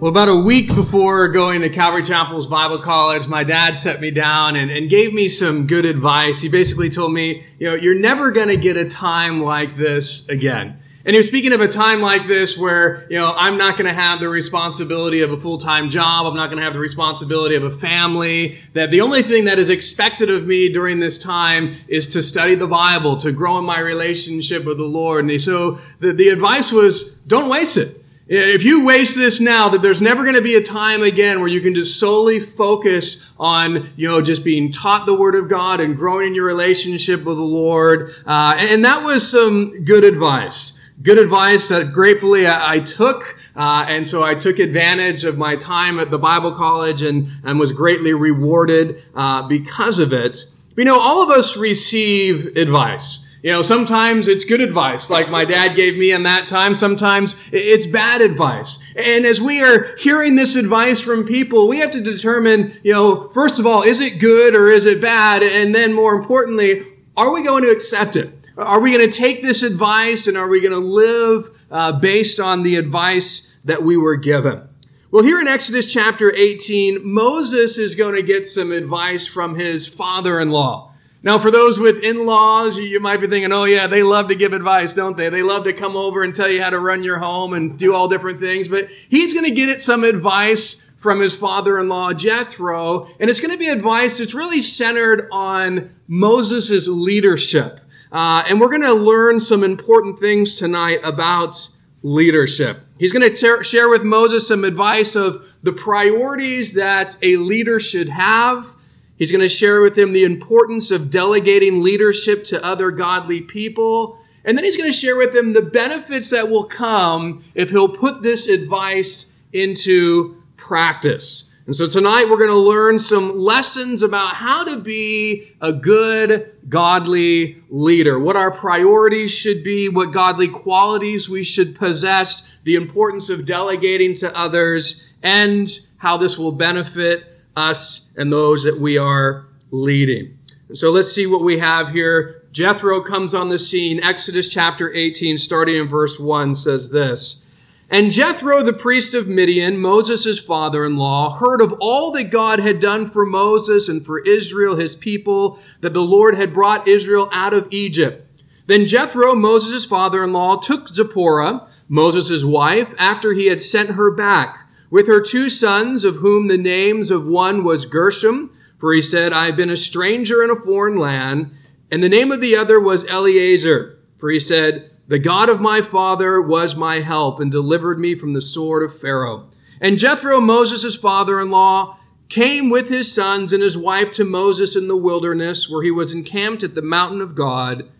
Well, about a week before going to Calvary Chapel's Bible College, my dad set me down and, and gave me some good advice. He basically told me, you know, you're never going to get a time like this again. And he was speaking of a time like this where, you know, I'm not going to have the responsibility of a full-time job. I'm not going to have the responsibility of a family. That the only thing that is expected of me during this time is to study the Bible, to grow in my relationship with the Lord. And so the, the advice was, don't waste it. If you waste this now, that there's never going to be a time again where you can just solely focus on, you know, just being taught the Word of God and growing in your relationship with the Lord. Uh, and that was some good advice. Good advice that gratefully I, I took. Uh, and so I took advantage of my time at the Bible college and, and was greatly rewarded uh, because of it. But, you know, all of us receive advice. You know, sometimes it's good advice, like my dad gave me in that time. Sometimes it's bad advice. And as we are hearing this advice from people, we have to determine, you know, first of all, is it good or is it bad? And then more importantly, are we going to accept it? Are we going to take this advice and are we going to live uh, based on the advice that we were given? Well, here in Exodus chapter 18, Moses is going to get some advice from his father in law. Now, for those with in-laws, you might be thinking, oh yeah, they love to give advice, don't they? They love to come over and tell you how to run your home and do all different things. But he's going to get it some advice from his father-in-law, Jethro. And it's going to be advice that's really centered on Moses' leadership. Uh, and we're going to learn some important things tonight about leadership. He's going to ter- share with Moses some advice of the priorities that a leader should have. He's going to share with him the importance of delegating leadership to other godly people. And then he's going to share with him the benefits that will come if he'll put this advice into practice. And so tonight we're going to learn some lessons about how to be a good, godly leader, what our priorities should be, what godly qualities we should possess, the importance of delegating to others, and how this will benefit us and those that we are leading. So let's see what we have here. Jethro comes on the scene. Exodus chapter 18, starting in verse 1, says this. And Jethro, the priest of Midian, Moses' father in law, heard of all that God had done for Moses and for Israel, his people, that the Lord had brought Israel out of Egypt. Then Jethro, Moses' father in law, took Zipporah, Moses' wife, after he had sent her back, with her two sons, of whom the names of one was Gershom, for he said, I have been a stranger in a foreign land, and the name of the other was Eliezer, for he said, the God of my father was my help and delivered me from the sword of Pharaoh. And Jethro, Moses' father in law, came with his sons and his wife to Moses in the wilderness, where he was encamped at the mountain of God.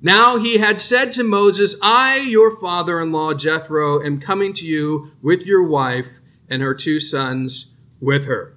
Now he had said to Moses, I, your father in law, Jethro, am coming to you with your wife and her two sons with her.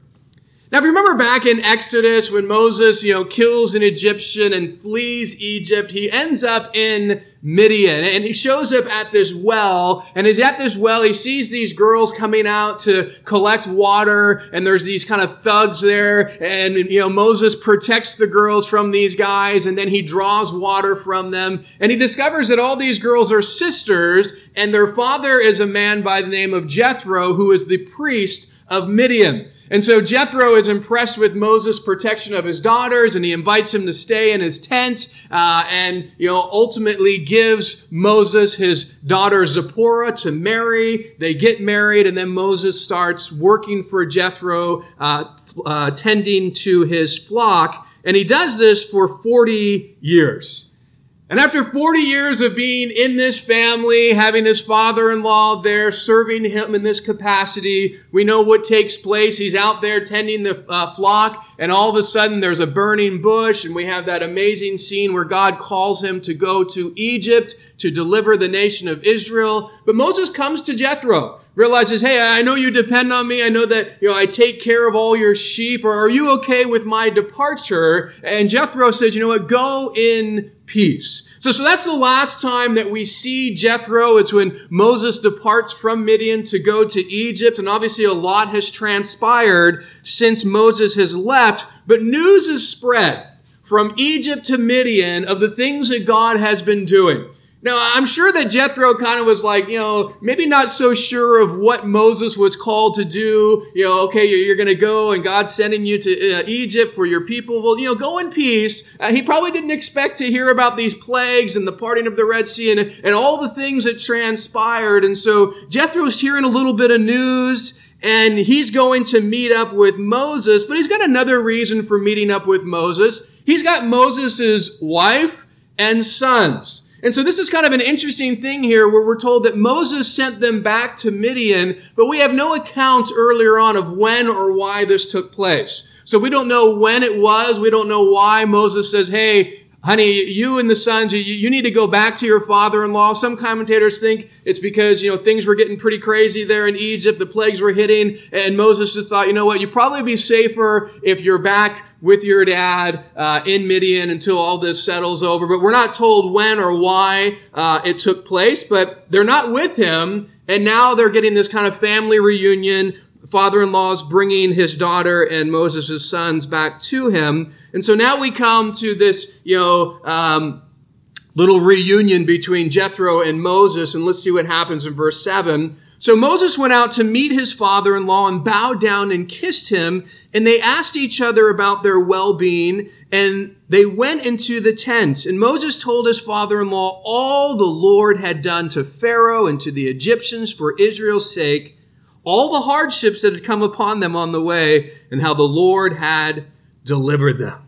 Now, if you remember back in Exodus when Moses, you know, kills an Egyptian and flees Egypt, he ends up in Midian and he shows up at this well. And as at this well, he sees these girls coming out to collect water and there's these kind of thugs there. And, you know, Moses protects the girls from these guys and then he draws water from them. And he discovers that all these girls are sisters and their father is a man by the name of Jethro, who is the priest of Midian. And so Jethro is impressed with Moses' protection of his daughters, and he invites him to stay in his tent, uh, and you know ultimately gives Moses his daughter Zipporah to marry. They get married, and then Moses starts working for Jethro, uh, uh, tending to his flock, and he does this for forty years. And after 40 years of being in this family, having his father in law there, serving him in this capacity, we know what takes place. He's out there tending the uh, flock, and all of a sudden there's a burning bush, and we have that amazing scene where God calls him to go to Egypt to deliver the nation of Israel. But Moses comes to Jethro realizes, hey, I know you depend on me. I know that, you know, I take care of all your sheep. Or are you okay with my departure? And Jethro says, you know what? Go in peace. So, so that's the last time that we see Jethro. It's when Moses departs from Midian to go to Egypt. And obviously a lot has transpired since Moses has left. But news is spread from Egypt to Midian of the things that God has been doing. Now, I'm sure that Jethro kind of was like, you know, maybe not so sure of what Moses was called to do. You know, okay, you're going to go and God's sending you to uh, Egypt for your people. Well, you know, go in peace. Uh, he probably didn't expect to hear about these plagues and the parting of the Red Sea and, and all the things that transpired. And so Jethro's hearing a little bit of news and he's going to meet up with Moses, but he's got another reason for meeting up with Moses. He's got Moses' wife and sons. And so this is kind of an interesting thing here where we're told that Moses sent them back to Midian, but we have no account earlier on of when or why this took place. So we don't know when it was. We don't know why Moses says, hey, honey, you and the sons, you, you need to go back to your father-in-law. Some commentators think it's because, you know, things were getting pretty crazy there in Egypt. The plagues were hitting. And Moses just thought, you know what, you'd probably be safer if you're back with your dad uh, in Midian until all this settles over. But we're not told when or why uh, it took place, but they're not with him. And now they're getting this kind of family reunion. Father-in-law is bringing his daughter and Moses' sons back to him. And so now we come to this, you know, um, little reunion between Jethro and Moses. And let's see what happens in verse 7. So Moses went out to meet his father in law and bowed down and kissed him. And they asked each other about their well being. And they went into the tent. And Moses told his father in law all the Lord had done to Pharaoh and to the Egyptians for Israel's sake, all the hardships that had come upon them on the way, and how the Lord had delivered them.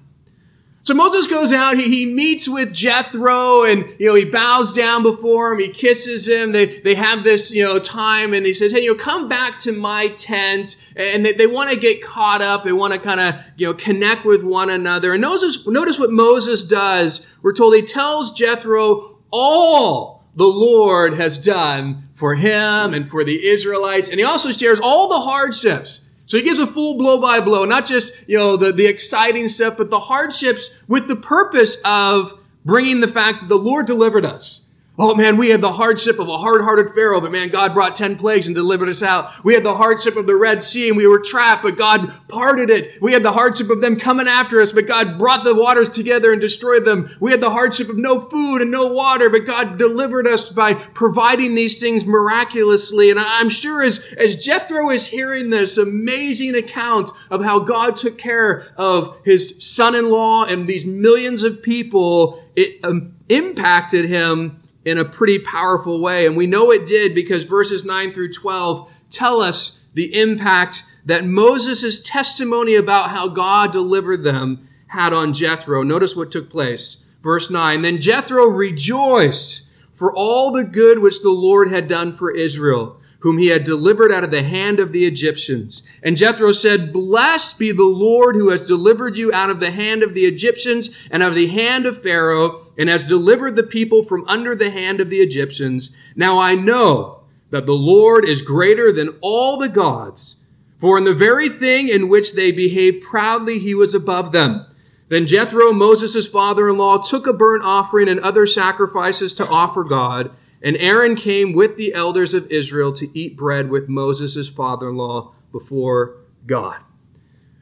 So Moses goes out, he, he meets with Jethro and, you know, he bows down before him, he kisses him, they, they have this, you know, time and he says, hey, you know, come back to my tent and they, they want to get caught up, they want to kind of, you know, connect with one another. And notice, notice what Moses does. We're told he tells Jethro all the Lord has done for him and for the Israelites. And he also shares all the hardships so he gives a full blow by blow, not just, you know, the, the exciting stuff, but the hardships with the purpose of bringing the fact that the Lord delivered us. Oh man, we had the hardship of a hard-hearted Pharaoh, but man, God brought 10 plagues and delivered us out. We had the hardship of the Red Sea and we were trapped, but God parted it. We had the hardship of them coming after us, but God brought the waters together and destroyed them. We had the hardship of no food and no water, but God delivered us by providing these things miraculously. And I'm sure as, as Jethro is hearing this amazing account of how God took care of his son-in-law and these millions of people, it um, impacted him in a pretty powerful way. And we know it did because verses 9 through 12 tell us the impact that Moses' testimony about how God delivered them had on Jethro. Notice what took place. Verse 9 Then Jethro rejoiced for all the good which the Lord had done for Israel whom he had delivered out of the hand of the Egyptians. And Jethro said, Blessed be the Lord who has delivered you out of the hand of the Egyptians and of the hand of Pharaoh, and has delivered the people from under the hand of the Egyptians. Now I know that the Lord is greater than all the gods, for in the very thing in which they behaved proudly, he was above them. Then Jethro, Moses' father-in-law, took a burnt offering and other sacrifices to offer God. And Aaron came with the elders of Israel to eat bread with Moses' father in law before God.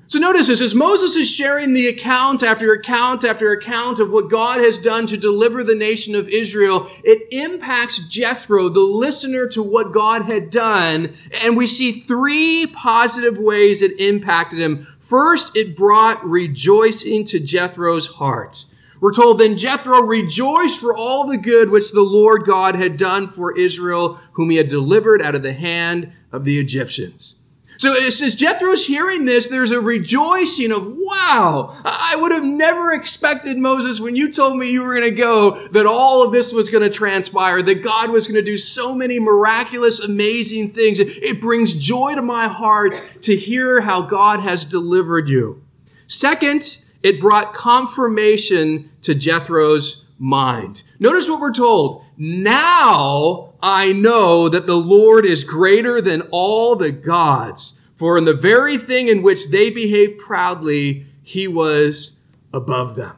So notice this as Moses is sharing the account after account after account of what God has done to deliver the nation of Israel, it impacts Jethro, the listener to what God had done. And we see three positive ways it impacted him. First, it brought rejoicing to Jethro's heart. We're told then Jethro rejoiced for all the good which the Lord God had done for Israel, whom he had delivered out of the hand of the Egyptians. So uh, it says Jethro's hearing this. There's a rejoicing of, wow, I would have never expected Moses when you told me you were going to go that all of this was going to transpire, that God was going to do so many miraculous, amazing things. It brings joy to my heart to hear how God has delivered you. Second, it brought confirmation to Jethro's mind. Notice what we're told. Now I know that the Lord is greater than all the gods, for in the very thing in which they behaved proudly, he was above them.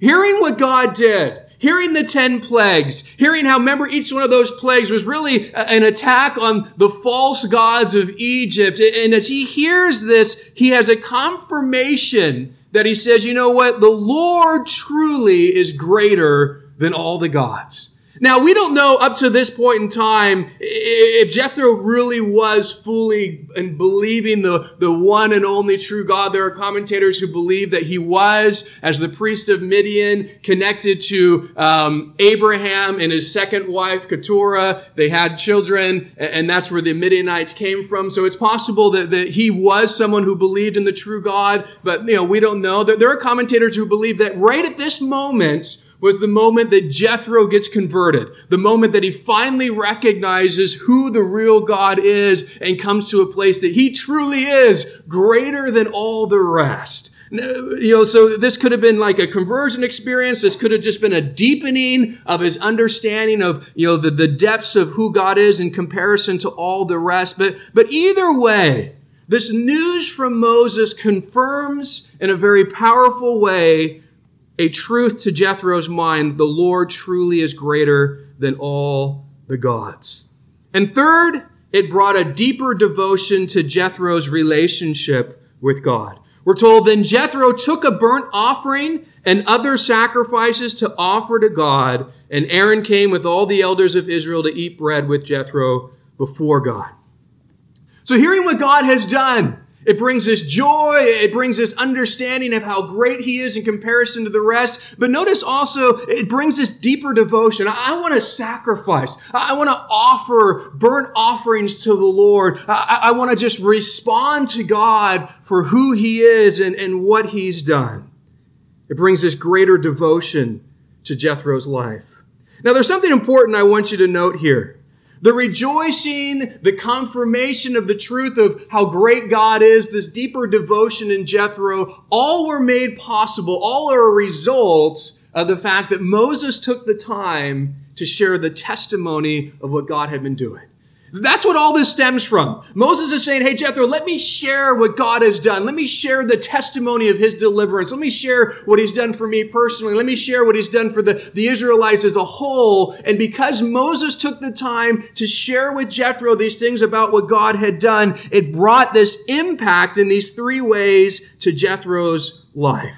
Hearing what God did, hearing the 10 plagues, hearing how, remember, each one of those plagues was really an attack on the false gods of Egypt. And as he hears this, he has a confirmation that he says, you know what? The Lord truly is greater than all the gods. Now, we don't know up to this point in time if Jethro really was fully and believing the, the one and only true God. There are commentators who believe that he was, as the priest of Midian, connected to um, Abraham and his second wife, Keturah. They had children, and that's where the Midianites came from. So it's possible that, that he was someone who believed in the true God, but you know, we don't know. There are commentators who believe that right at this moment, was the moment that Jethro gets converted, the moment that he finally recognizes who the real God is and comes to a place that he truly is greater than all the rest. You know, so this could have been like a conversion experience. This could have just been a deepening of his understanding of, you know, the, the depths of who God is in comparison to all the rest. But, but either way, this news from Moses confirms in a very powerful way a truth to Jethro's mind the Lord truly is greater than all the gods. And third, it brought a deeper devotion to Jethro's relationship with God. We're told then Jethro took a burnt offering and other sacrifices to offer to God, and Aaron came with all the elders of Israel to eat bread with Jethro before God. So, hearing what God has done, it brings us joy. It brings us understanding of how great He is in comparison to the rest. But notice also, it brings us deeper devotion. I want to sacrifice. I want to offer burnt offerings to the Lord. I, I want to just respond to God for who He is and, and what He's done. It brings us greater devotion to Jethro's life. Now, there's something important I want you to note here. The rejoicing, the confirmation of the truth of how great God is, this deeper devotion in Jethro, all were made possible, all are results of the fact that Moses took the time to share the testimony of what God had been doing. That's what all this stems from. Moses is saying, Hey, Jethro, let me share what God has done. Let me share the testimony of his deliverance. Let me share what he's done for me personally. Let me share what he's done for the, the Israelites as a whole. And because Moses took the time to share with Jethro these things about what God had done, it brought this impact in these three ways to Jethro's life.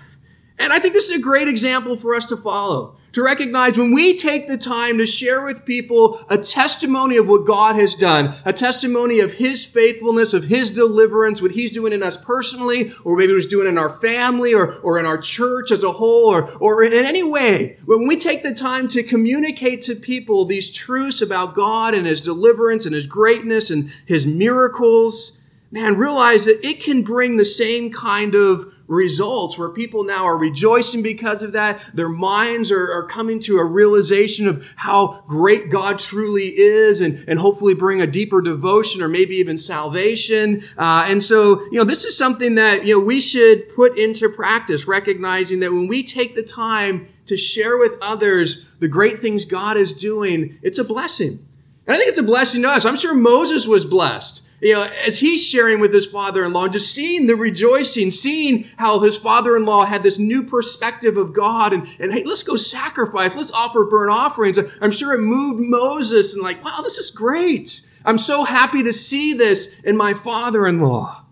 And I think this is a great example for us to follow to recognize when we take the time to share with people a testimony of what God has done, a testimony of His faithfulness, of His deliverance, what He's doing in us personally, or maybe He's doing in our family or, or in our church as a whole, or, or in any way, when we take the time to communicate to people these truths about God and His deliverance and His greatness and His miracles, man, realize that it can bring the same kind of results where people now are rejoicing because of that. Their minds are, are coming to a realization of how great God truly is and, and hopefully bring a deeper devotion or maybe even salvation. Uh, and so, you know, this is something that, you know, we should put into practice, recognizing that when we take the time to share with others the great things God is doing, it's a blessing. And I think it's a blessing to us. I'm sure Moses was blessed you know, as he's sharing with his father-in-law, just seeing the rejoicing, seeing how his father-in-law had this new perspective of God and, and hey, let's go sacrifice, let's offer burnt offerings. I'm sure it moved Moses and like, wow, this is great. I'm so happy to see this in my father-in-law.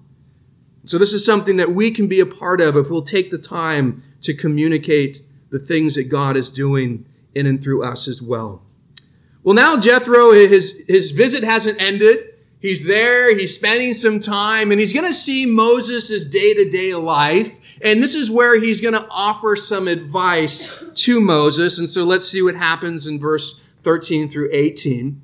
So this is something that we can be a part of if we'll take the time to communicate the things that God is doing in and through us as well. Well, now Jethro, his, his visit hasn't ended. He's there, he's spending some time, and he's going to see Moses' day to day life. And this is where he's going to offer some advice to Moses. And so let's see what happens in verse 13 through 18.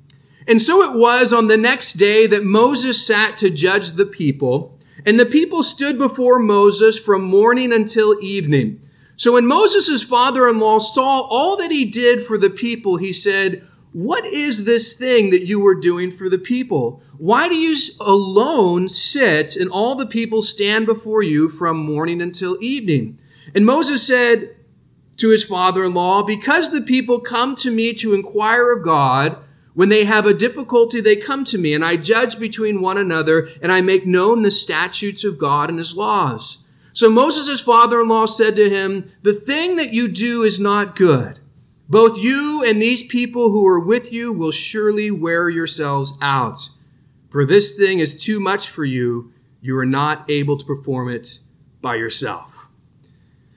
And so it was on the next day that Moses sat to judge the people, and the people stood before Moses from morning until evening. So when Moses' father in law saw all that he did for the people, he said, What is this thing that you were doing for the people? Why do you alone sit and all the people stand before you from morning until evening? And Moses said to his father in law, Because the people come to me to inquire of God, when they have a difficulty, they come to me, and I judge between one another, and I make known the statutes of God and his laws. So Moses' father in law said to him, The thing that you do is not good. Both you and these people who are with you will surely wear yourselves out. For this thing is too much for you. You are not able to perform it by yourself.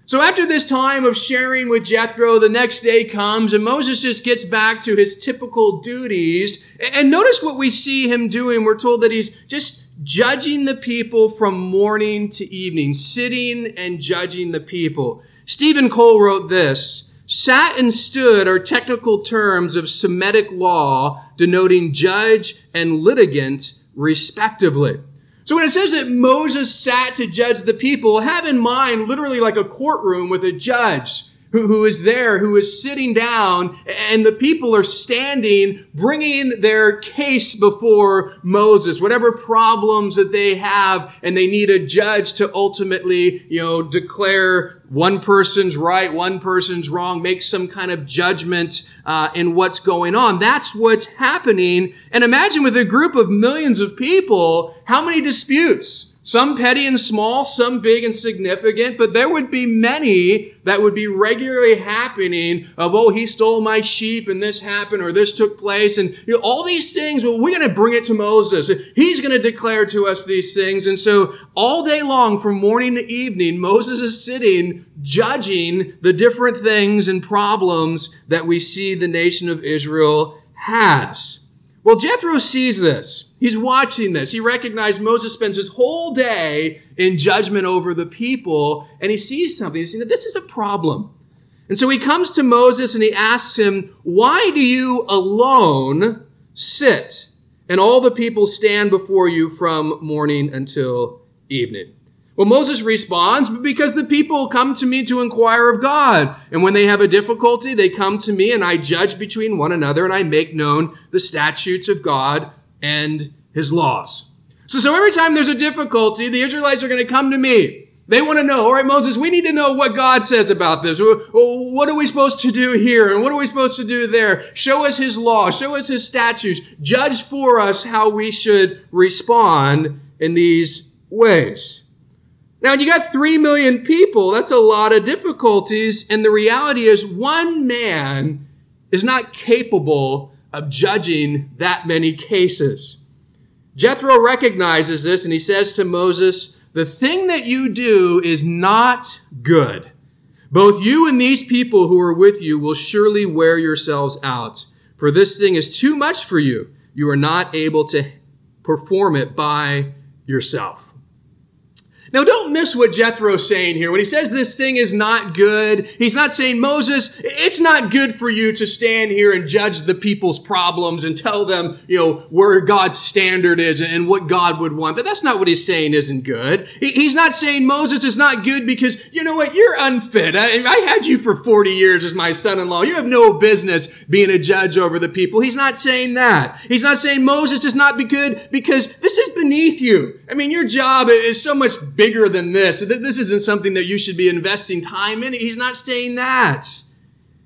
So after this time of sharing with Jethro, the next day comes and Moses just gets back to his typical duties. And notice what we see him doing. We're told that he's just judging the people from morning to evening, sitting and judging the people. Stephen Cole wrote this. Sat and stood are technical terms of Semitic law denoting judge and litigant respectively. So when it says that Moses sat to judge the people, have in mind literally like a courtroom with a judge who, is there, who is sitting down, and the people are standing, bringing their case before Moses, whatever problems that they have, and they need a judge to ultimately, you know, declare one person's right, one person's wrong, make some kind of judgment uh, in what's going on. That's what's happening. And imagine with a group of millions of people, how many disputes? Some petty and small, some big and significant, but there would be many that would be regularly happening of, oh, he stole my sheep and this happened or this took place. And you know, all these things, well, we're going to bring it to Moses. He's going to declare to us these things. And so all day long from morning to evening, Moses is sitting judging the different things and problems that we see the nation of Israel has. Well, Jethro sees this. He's watching this. He recognized Moses spends his whole day in judgment over the people, and he sees something. He's saying that this is a problem. And so he comes to Moses and he asks him, Why do you alone sit and all the people stand before you from morning until evening? Well, Moses responds, because the people come to me to inquire of God. And when they have a difficulty, they come to me and I judge between one another and I make known the statutes of God and his laws. So, so every time there's a difficulty, the Israelites are going to come to me. They want to know, all right, Moses, we need to know what God says about this. What are we supposed to do here? And what are we supposed to do there? Show us his law. Show us his statutes. Judge for us how we should respond in these ways. Now, you got 3 million people, that's a lot of difficulties. And the reality is, one man is not capable of judging that many cases. Jethro recognizes this and he says to Moses, The thing that you do is not good. Both you and these people who are with you will surely wear yourselves out, for this thing is too much for you. You are not able to perform it by yourself. Now, don't miss what Jethro's saying here. When he says this thing is not good, he's not saying, Moses, it's not good for you to stand here and judge the people's problems and tell them, you know, where God's standard is and what God would want. But that's not what he's saying isn't good. He's not saying Moses is not good because, you know what, you're unfit. I, I had you for 40 years as my son-in-law. You have no business being a judge over the people. He's not saying that. He's not saying Moses is not be good because this is beneath you. I mean, your job is so much bigger bigger than this. This isn't something that you should be investing time in. He's not saying that.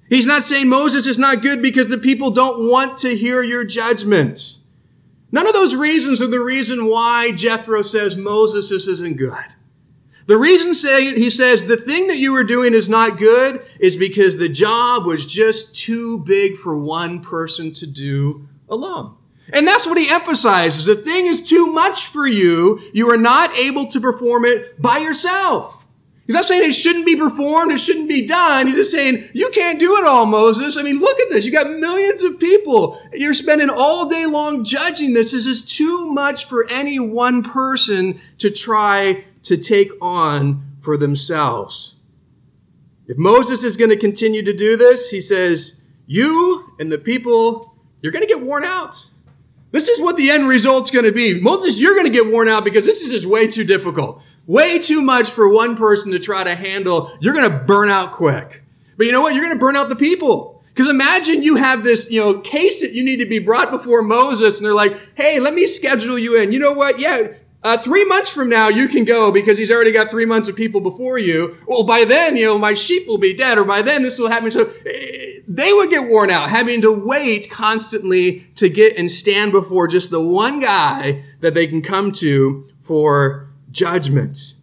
He's not saying Moses is not good because the people don't want to hear your judgment. None of those reasons are the reason why Jethro says Moses this isn't good. The reason say, he says the thing that you were doing is not good is because the job was just too big for one person to do alone. And that's what he emphasizes. The thing is too much for you. You are not able to perform it by yourself. He's not saying it shouldn't be performed, it shouldn't be done. He's just saying, you can't do it all, Moses. I mean, look at this. You got millions of people. You're spending all day long judging this. This is too much for any one person to try to take on for themselves. If Moses is going to continue to do this, he says, you and the people, you're going to get worn out. This is what the end result's going to be. Moses, you're going to get worn out because this is just way too difficult. Way too much for one person to try to handle. You're going to burn out quick. But you know what? You're going to burn out the people. Because imagine you have this, you know, case that you need to be brought before Moses and they're like, hey, let me schedule you in. You know what? Yeah, uh, three months from now, you can go because he's already got three months of people before you. Well, by then, you know, my sheep will be dead, or by then this will happen. So eh, they would get worn out having to wait constantly to get and stand before just the one guy that they can come to for judgment.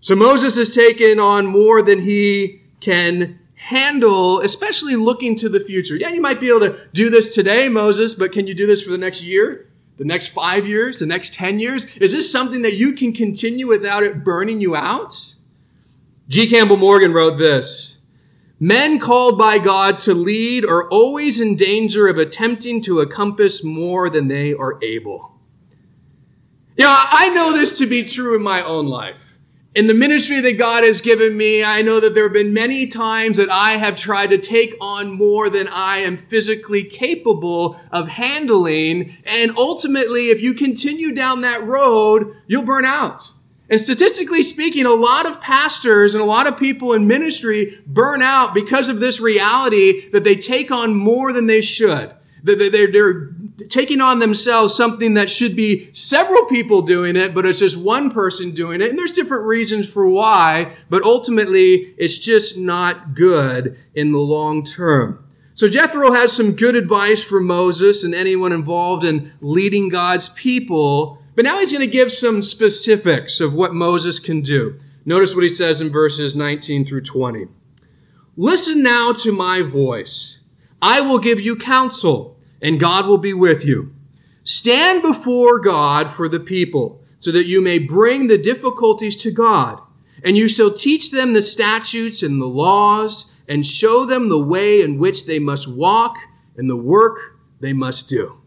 So Moses has taken on more than he can handle, especially looking to the future. Yeah, you might be able to do this today, Moses, but can you do this for the next year? The next five years, the next 10 years? Is this something that you can continue without it burning you out? G. Campbell Morgan wrote this Men called by God to lead are always in danger of attempting to encompass more than they are able. Know, I know this to be true in my own life in the ministry that God has given me, I know that there have been many times that I have tried to take on more than I am physically capable of handling. And ultimately, if you continue down that road, you'll burn out. And statistically speaking, a lot of pastors and a lot of people in ministry burn out because of this reality that they take on more than they should. They're, they're, taking on themselves something that should be several people doing it, but it's just one person doing it. And there's different reasons for why, but ultimately it's just not good in the long term. So Jethro has some good advice for Moses and anyone involved in leading God's people, but now he's going to give some specifics of what Moses can do. Notice what he says in verses 19 through 20. Listen now to my voice. I will give you counsel and God will be with you. Stand before God for the people, so that you may bring the difficulties to God, and you shall teach them the statutes and the laws, and show them the way in which they must walk and the work they must do.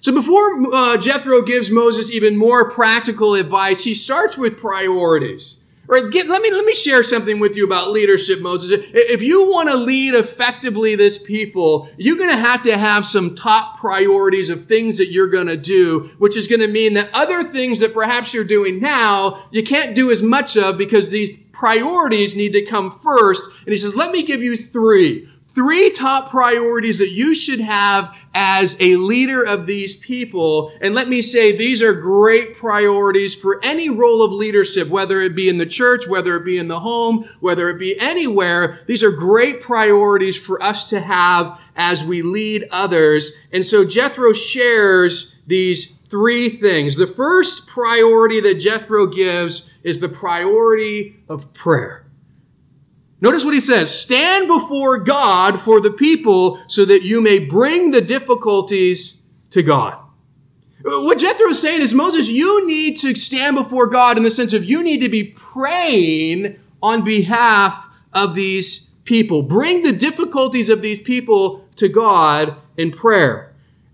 So before uh, Jethro gives Moses even more practical advice, he starts with priorities. Right? Get, let me let me share something with you about leadership, Moses. If you want to lead effectively this people, you're going to have to have some top priorities of things that you're going to do, which is going to mean that other things that perhaps you're doing now, you can't do as much of because these priorities need to come first. And he says, let me give you three three top priorities that you should have as a leader of these people. And let me say, these are great priorities for any role of leadership, whether it be in the church, whether it be in the home, whether it be anywhere. These are great priorities for us to have as we lead others. And so Jethro shares these three things. The first priority that Jethro gives is the priority of prayer. Notice what he says stand before God for the people so that you may bring the difficulties to God. What Jethro is saying is, Moses, you need to stand before God in the sense of you need to be praying on behalf of these people. Bring the difficulties of these people to God in prayer.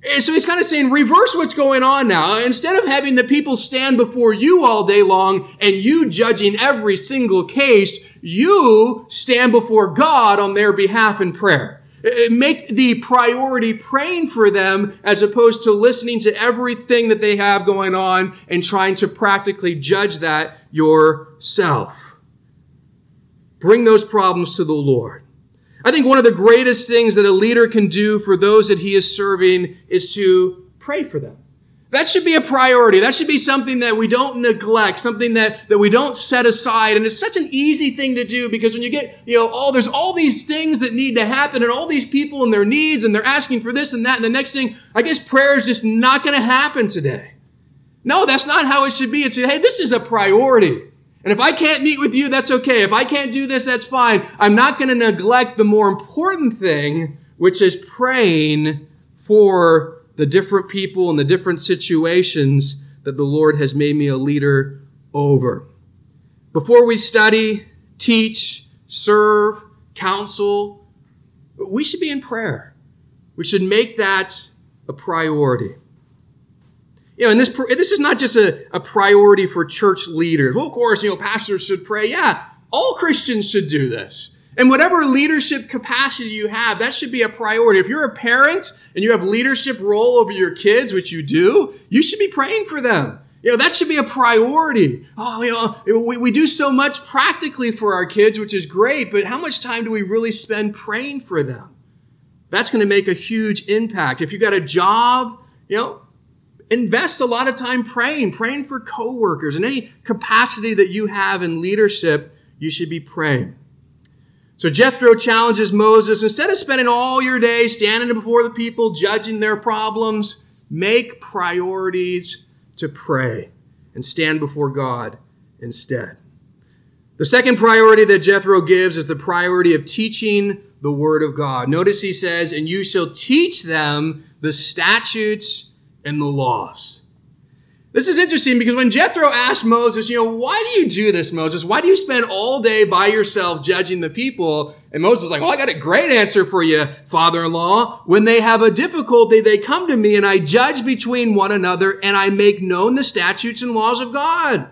Eh, so he's kind of saying, reverse what's going on now. Instead of having the people stand before you all day long and you judging every single case, you stand before God on their behalf in prayer. Eh, eh, make the priority praying for them as opposed to listening to everything that they have going on and trying to practically judge that yourself. Bring those problems to the Lord. I think one of the greatest things that a leader can do for those that he is serving is to pray for them. That should be a priority. That should be something that we don't neglect, something that, that we don't set aside. And it's such an easy thing to do because when you get, you know, all, there's all these things that need to happen and all these people and their needs and they're asking for this and that. And the next thing, I guess prayer is just not going to happen today. No, that's not how it should be. It's, hey, this is a priority. And if I can't meet with you, that's okay. If I can't do this, that's fine. I'm not going to neglect the more important thing, which is praying for the different people and the different situations that the Lord has made me a leader over. Before we study, teach, serve, counsel, we should be in prayer. We should make that a priority. You know, and this this is not just a, a priority for church leaders. Well, of course, you know, pastors should pray. Yeah, all Christians should do this. And whatever leadership capacity you have, that should be a priority. If you're a parent and you have leadership role over your kids, which you do, you should be praying for them. You know, that should be a priority. Oh, you know, we, we do so much practically for our kids, which is great, but how much time do we really spend praying for them? That's going to make a huge impact. If you've got a job, you know, invest a lot of time praying, praying for coworkers and any capacity that you have in leadership, you should be praying. So Jethro challenges Moses instead of spending all your day standing before the people, judging their problems, make priorities to pray and stand before God instead. The second priority that Jethro gives is the priority of teaching the Word of God. Notice he says, And you shall teach them the statutes and the laws. This is interesting because when Jethro asked Moses, you know, why do you do this, Moses? Why do you spend all day by yourself judging the people? And Moses is like, well, I got a great answer for you, father-in-law. When they have a difficulty, they come to me and I judge between one another and I make known the statutes and laws of God.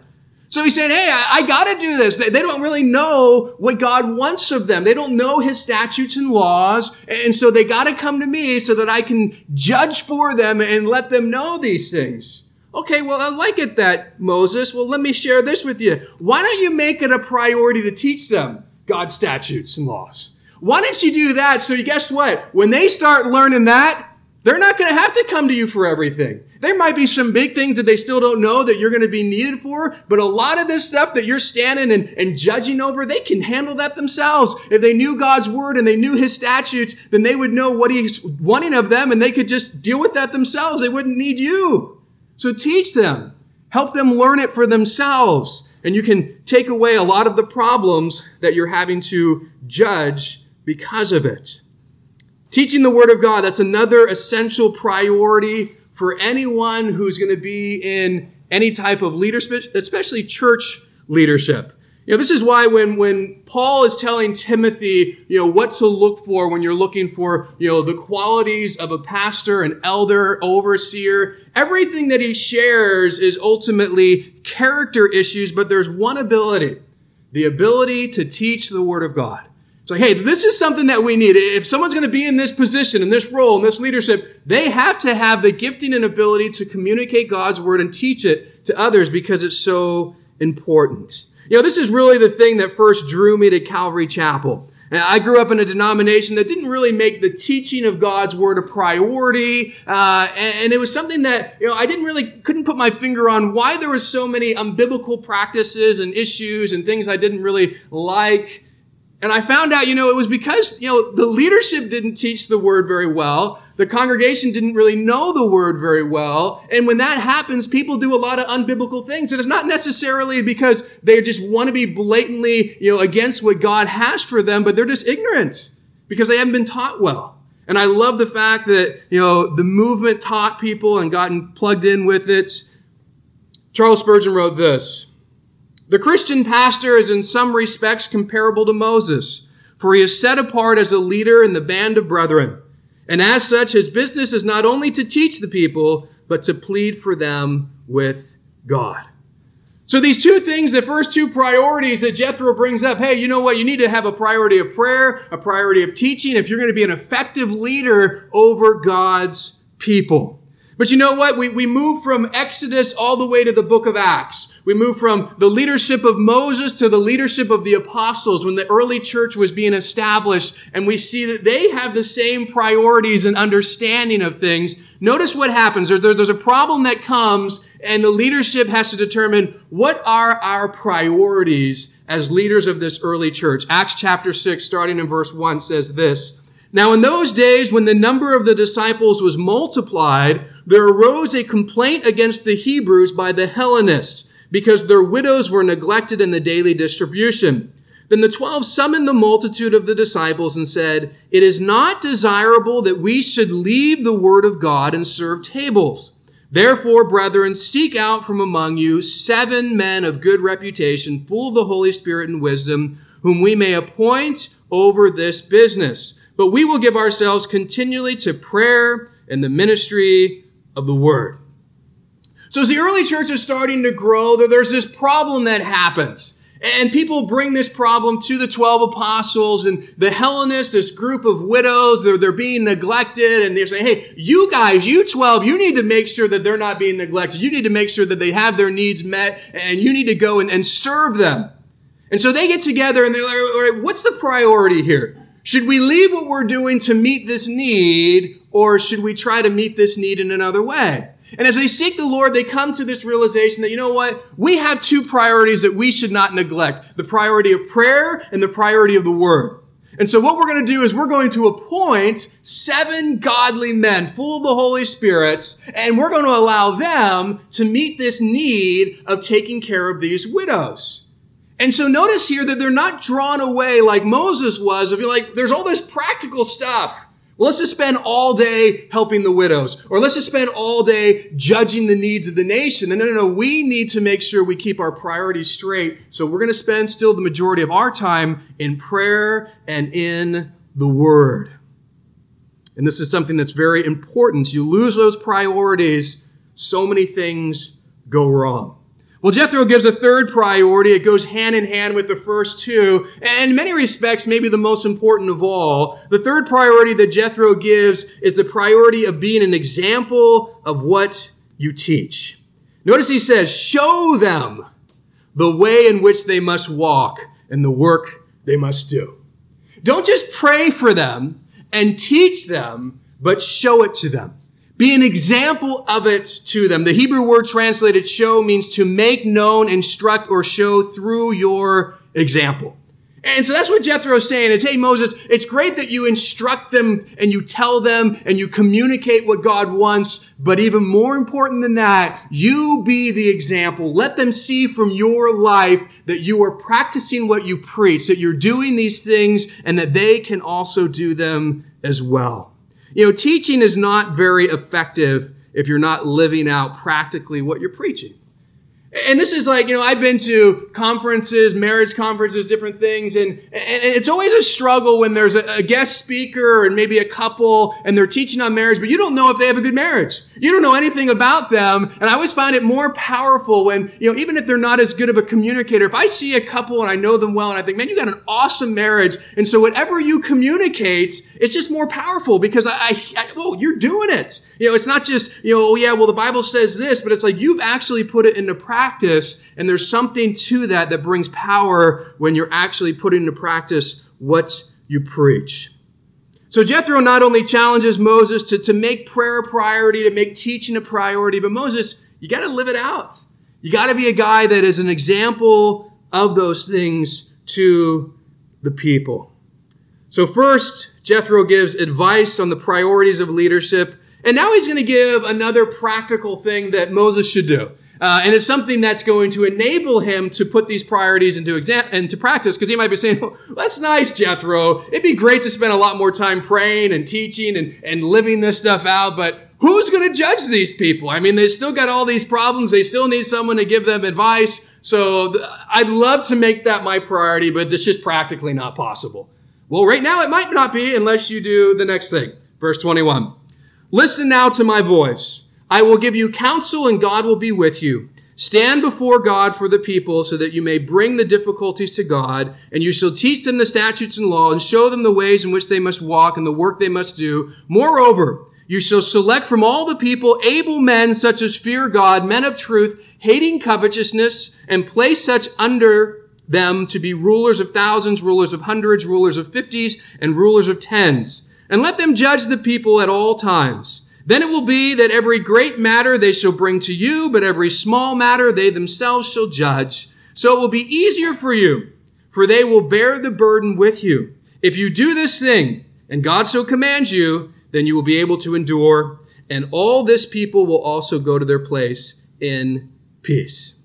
So he said, Hey, I, I got to do this. They, they, don't really know what God wants of them. They don't know his statutes and laws. And so they got to come to me so that I can judge for them and let them know these things. Okay, well, I like it that, Moses. Well, let me share this with you. Why don't you make it a priority to teach them God's statutes and laws? Why don't you do that? So guess what? When they start learning that, they're not going to have to come to you for everything. There might be some big things that they still don't know that you're going to be needed for, but a lot of this stuff that you're standing and, and judging over, they can handle that themselves. If they knew God's word and they knew his statutes, then they would know what he's wanting of them and they could just deal with that themselves. They wouldn't need you. So teach them, help them learn it for themselves, and you can take away a lot of the problems that you're having to judge because of it. Teaching the Word of God, that's another essential priority for anyone who's going to be in any type of leadership, especially church leadership. You know, this is why when, when Paul is telling Timothy, you know, what to look for when you're looking for, you know, the qualities of a pastor, an elder, overseer, everything that he shares is ultimately character issues, but there's one ability, the ability to teach the word of God. It's like, hey, this is something that we need. If someone's going to be in this position, in this role, in this leadership, they have to have the gifting and ability to communicate God's word and teach it to others because it's so important. You know, this is really the thing that first drew me to Calvary Chapel. I grew up in a denomination that didn't really make the teaching of God's word a priority, uh, and, and, it was something that you know I didn't really couldn't put my finger on why there were so many unbiblical practices and issues and things I didn't really like. And I found out, you know, it was because you know the leadership didn't teach the word very well the congregation didn't really know the word very well. And when that happens, people do a lot of unbiblical things. And it's not necessarily because they just want to be blatantly, you know, against what God has for them, but they're just ignorant because they haven't been taught well. And I love the fact that, you know, the movement taught people and gotten plugged in with it. Charles Spurgeon wrote this. The Christian pastor is in some respects comparable to Moses, for he is set apart as a leader in the band of brethren. And as such, his business is not only to teach the people, but to plead for them with God. So these two things, the first two priorities that Jethro brings up, hey, you know what? You need to have a priority of prayer, a priority of teaching if you're going to be an effective leader over God's people. But you know what? We, we move from Exodus all the way to the book of Acts. We move from the leadership of Moses to the leadership of the apostles when the early church was being established. And we see that they have the same priorities and understanding of things. Notice what happens. There, there, there's a problem that comes and the leadership has to determine what are our priorities as leaders of this early church. Acts chapter 6, starting in verse 1 says this. Now, in those days, when the number of the disciples was multiplied, there arose a complaint against the Hebrews by the Hellenists, because their widows were neglected in the daily distribution. Then the twelve summoned the multitude of the disciples and said, It is not desirable that we should leave the word of God and serve tables. Therefore, brethren, seek out from among you seven men of good reputation, full of the Holy Spirit and wisdom, whom we may appoint over this business but we will give ourselves continually to prayer and the ministry of the word. So as the early church is starting to grow, there's this problem that happens. And people bring this problem to the 12 apostles and the Hellenists, this group of widows, they're, they're being neglected. And they're saying, hey, you guys, you 12, you need to make sure that they're not being neglected. You need to make sure that they have their needs met and you need to go and, and serve them. And so they get together and they're like, all right, what's the priority here? Should we leave what we're doing to meet this need or should we try to meet this need in another way? And as they seek the Lord, they come to this realization that, you know what? We have two priorities that we should not neglect. The priority of prayer and the priority of the word. And so what we're going to do is we're going to appoint seven godly men full of the Holy Spirit, and we're going to allow them to meet this need of taking care of these widows. And so notice here that they're not drawn away like Moses was of like, there's all this practical stuff. Well, let's just spend all day helping the widows, or let's just spend all day judging the needs of the nation. No, no, no. We need to make sure we keep our priorities straight. So we're going to spend still the majority of our time in prayer and in the Word. And this is something that's very important. You lose those priorities, so many things go wrong. Well, Jethro gives a third priority. It goes hand in hand with the first two. And in many respects, maybe the most important of all. The third priority that Jethro gives is the priority of being an example of what you teach. Notice he says, show them the way in which they must walk and the work they must do. Don't just pray for them and teach them, but show it to them. Be an example of it to them. The Hebrew word translated show means to make known, instruct, or show through your example. And so that's what Jethro is saying is, hey, Moses, it's great that you instruct them and you tell them and you communicate what God wants. But even more important than that, you be the example. Let them see from your life that you are practicing what you preach, that you're doing these things and that they can also do them as well. You know, teaching is not very effective if you're not living out practically what you're preaching. And this is like, you know, I've been to conferences, marriage conferences, different things, and, and it's always a struggle when there's a, a, guest speaker and maybe a couple and they're teaching on marriage, but you don't know if they have a good marriage. You don't know anything about them. And I always find it more powerful when, you know, even if they're not as good of a communicator, if I see a couple and I know them well and I think, man, you got an awesome marriage. And so whatever you communicate, it's just more powerful because I, I, I well, you're doing it. You know, it's not just, you know, oh yeah, well, the Bible says this, but it's like you've actually put it into practice practice, and there's something to that that brings power when you're actually putting into practice what you preach. So Jethro not only challenges Moses to, to make prayer a priority, to make teaching a priority, but Moses, you got to live it out. You got to be a guy that is an example of those things to the people. So, first, Jethro gives advice on the priorities of leadership. And now he's going to give another practical thing that Moses should do. Uh, and it's something that's going to enable him to put these priorities into exam- into practice. Because he might be saying, well, "That's nice, Jethro. It'd be great to spend a lot more time praying and teaching and, and living this stuff out, but who's going to judge these people? I mean, they still got all these problems. They still need someone to give them advice. So th- I'd love to make that my priority, but it's just practically not possible. Well, right now it might not be unless you do the next thing. Verse 21. Listen now to my voice. I will give you counsel and God will be with you. Stand before God for the people so that you may bring the difficulties to God, and you shall teach them the statutes and law and show them the ways in which they must walk and the work they must do. Moreover, you shall select from all the people able men such as fear God, men of truth, hating covetousness, and place such under them to be rulers of thousands, rulers of hundreds, rulers of fifties, and rulers of tens. And let them judge the people at all times. Then it will be that every great matter they shall bring to you, but every small matter they themselves shall judge. So it will be easier for you, for they will bear the burden with you. If you do this thing, and God so commands you, then you will be able to endure, and all this people will also go to their place in peace.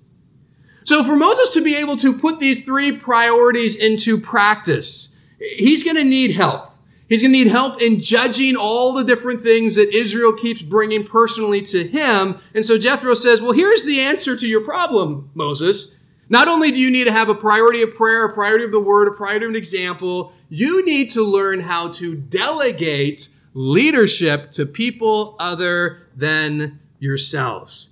So for Moses to be able to put these three priorities into practice, he's going to need help. He's going to need help in judging all the different things that Israel keeps bringing personally to him. And so Jethro says, Well, here's the answer to your problem, Moses. Not only do you need to have a priority of prayer, a priority of the word, a priority of an example, you need to learn how to delegate leadership to people other than yourselves.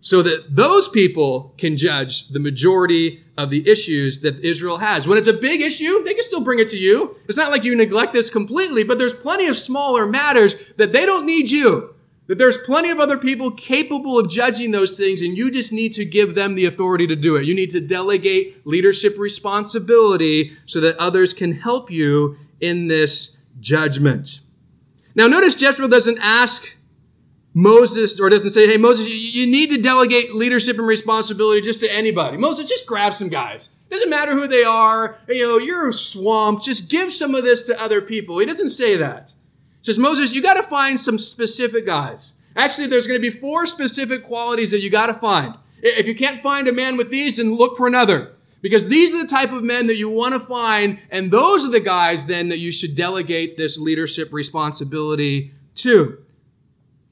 So that those people can judge the majority of the issues that Israel has. When it's a big issue, they can still bring it to you. It's not like you neglect this completely, but there's plenty of smaller matters that they don't need you. That there's plenty of other people capable of judging those things, and you just need to give them the authority to do it. You need to delegate leadership responsibility so that others can help you in this judgment. Now, notice Jethro doesn't ask Moses, or doesn't say, hey, Moses, you, you, need to delegate leadership and responsibility just to anybody. Moses, just grab some guys. Doesn't matter who they are. You know, you're swamped. Just give some of this to other people. He doesn't say that. He says, Moses, you got to find some specific guys. Actually, there's going to be four specific qualities that you got to find. If you can't find a man with these, then look for another. Because these are the type of men that you want to find, and those are the guys then that you should delegate this leadership responsibility to.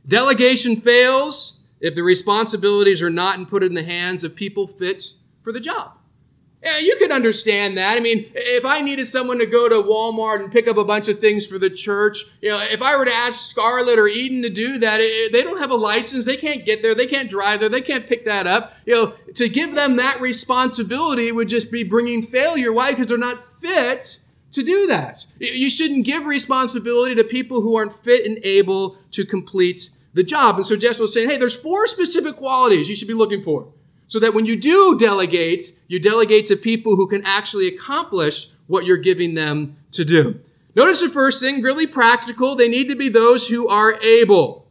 Delegation fails if the responsibilities are not put in the hands of people fit for the job. Yeah, you can understand that. I mean, if I needed someone to go to Walmart and pick up a bunch of things for the church, you know, if I were to ask Scarlett or Eden to do that, it, they don't have a license. They can't get there. They can't drive there. They can't pick that up. You know, to give them that responsibility would just be bringing failure. Why? Because they're not fit to do that. You shouldn't give responsibility to people who aren't fit and able to complete the job. And so Jethro was saying, hey, there's four specific qualities you should be looking for. So that when you do delegate, you delegate to people who can actually accomplish what you're giving them to do. Notice the first thing, really practical. They need to be those who are able.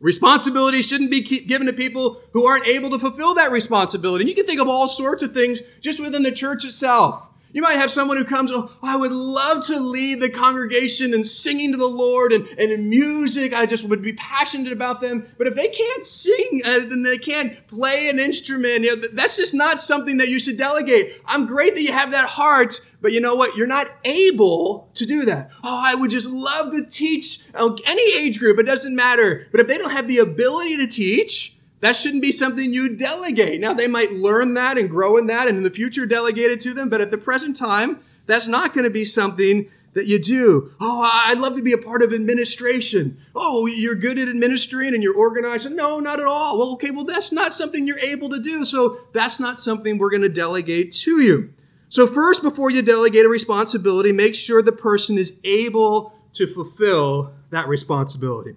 Responsibility shouldn't be given to people who aren't able to fulfill that responsibility. And you can think of all sorts of things just within the church itself. You might have someone who comes, oh, I would love to lead the congregation in singing to the Lord and, and in music. I just would be passionate about them. But if they can't sing uh, and they can't play an instrument, you know, that's just not something that you should delegate. I'm great that you have that heart, but you know what? You're not able to do that. Oh, I would just love to teach uh, any age group. It doesn't matter. But if they don't have the ability to teach, that shouldn't be something you delegate. Now, they might learn that and grow in that and in the future delegate it to them, but at the present time, that's not going to be something that you do. Oh, I'd love to be a part of administration. Oh, you're good at administering and you're organizing. No, not at all. Well, okay, well, that's not something you're able to do. So that's not something we're going to delegate to you. So, first, before you delegate a responsibility, make sure the person is able to fulfill that responsibility.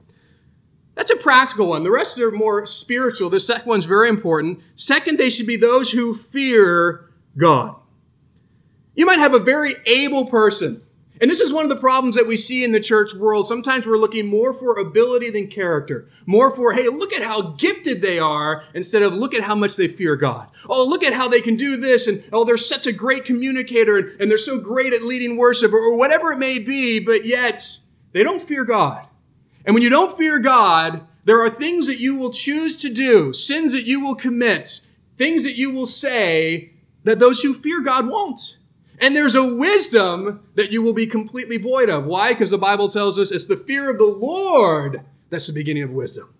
That's a practical one. The rest are more spiritual. The second one's very important. Second, they should be those who fear God. You might have a very able person. And this is one of the problems that we see in the church world. Sometimes we're looking more for ability than character. More for, hey, look at how gifted they are instead of look at how much they fear God. Oh, look at how they can do this. And oh, they're such a great communicator and, and they're so great at leading worship or, or whatever it may be, but yet they don't fear God. And when you don't fear God, there are things that you will choose to do, sins that you will commit, things that you will say that those who fear God won't. And there's a wisdom that you will be completely void of. Why? Because the Bible tells us it's the fear of the Lord that's the beginning of wisdom.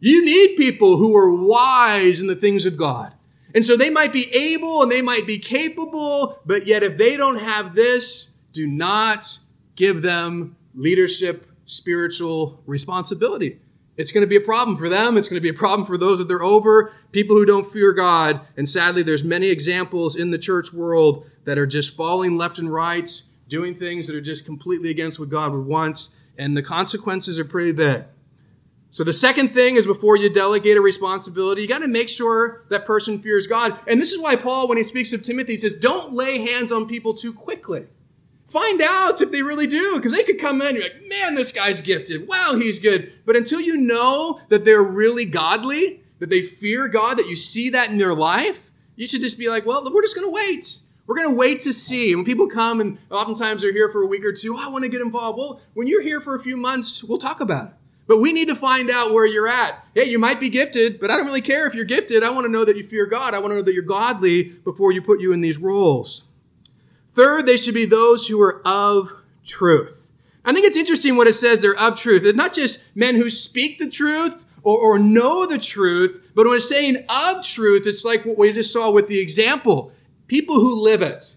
You need people who are wise in the things of God. And so they might be able and they might be capable, but yet if they don't have this, do not give them leadership spiritual responsibility. It's going to be a problem for them. It's going to be a problem for those that they're over, people who don't fear God. And sadly, there's many examples in the church world that are just falling left and right, doing things that are just completely against what God would want. And the consequences are pretty bad. So the second thing is before you delegate a responsibility, you got to make sure that person fears God. And this is why Paul, when he speaks of Timothy, says, don't lay hands on people too quickly. Find out if they really do, because they could come in and you're like, man, this guy's gifted. Wow, he's good. But until you know that they're really godly, that they fear God, that you see that in their life, you should just be like, well, we're just going to wait. We're going to wait to see. When people come and oftentimes they're here for a week or two, oh, I want to get involved. Well, when you're here for a few months, we'll talk about it. But we need to find out where you're at. Hey, you might be gifted, but I don't really care if you're gifted. I want to know that you fear God. I want to know that you're godly before you put you in these roles. Third, they should be those who are of truth. I think it's interesting what it says they're of truth. It's not just men who speak the truth or, or know the truth, but when it's saying of truth, it's like what we just saw with the example people who live it.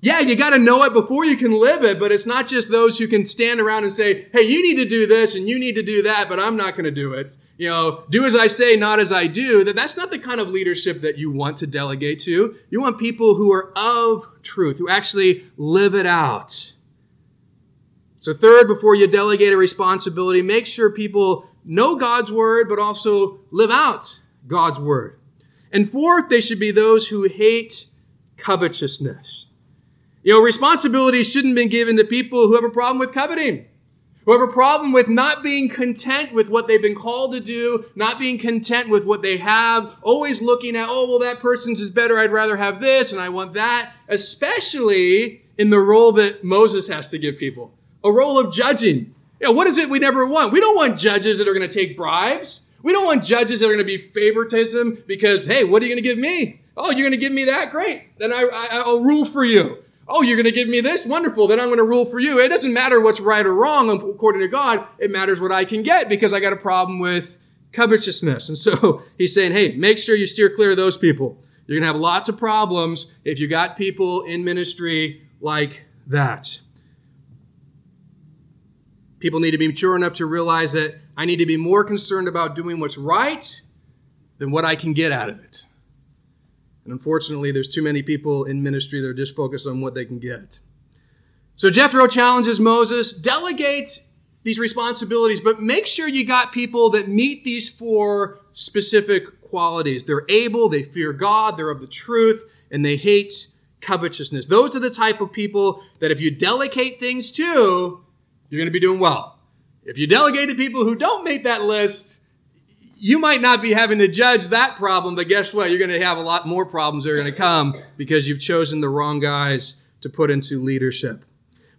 Yeah, you got to know it before you can live it, but it's not just those who can stand around and say, hey, you need to do this and you need to do that, but I'm not going to do it. You know, do as I say, not as I do. That that's not the kind of leadership that you want to delegate to. You want people who are of truth, who actually live it out. So, third, before you delegate a responsibility, make sure people know God's word, but also live out God's word. And fourth, they should be those who hate covetousness. You know, responsibilities shouldn't be given to people who have a problem with coveting, who have a problem with not being content with what they've been called to do, not being content with what they have, always looking at, oh, well, that person's is better. I'd rather have this and I want that, especially in the role that Moses has to give people a role of judging. You know, what is it we never want? We don't want judges that are going to take bribes. We don't want judges that are going to be favoritism because, hey, what are you going to give me? Oh, you're going to give me that? Great. Then I, I, I'll rule for you. Oh, you're going to give me this? Wonderful. Then I'm going to rule for you. It doesn't matter what's right or wrong according to God. It matters what I can get because I got a problem with covetousness. And so he's saying, hey, make sure you steer clear of those people. You're going to have lots of problems if you got people in ministry like that. People need to be mature enough to realize that I need to be more concerned about doing what's right than what I can get out of it. And unfortunately, there's too many people in ministry that are just focused on what they can get. So Jethro challenges Moses, delegate these responsibilities, but make sure you got people that meet these four specific qualities. They're able, they fear God, they're of the truth, and they hate covetousness. Those are the type of people that if you delegate things to, you're going to be doing well. If you delegate to people who don't make that list, you might not be having to judge that problem, but guess what? You're going to have a lot more problems that are going to come because you've chosen the wrong guys to put into leadership.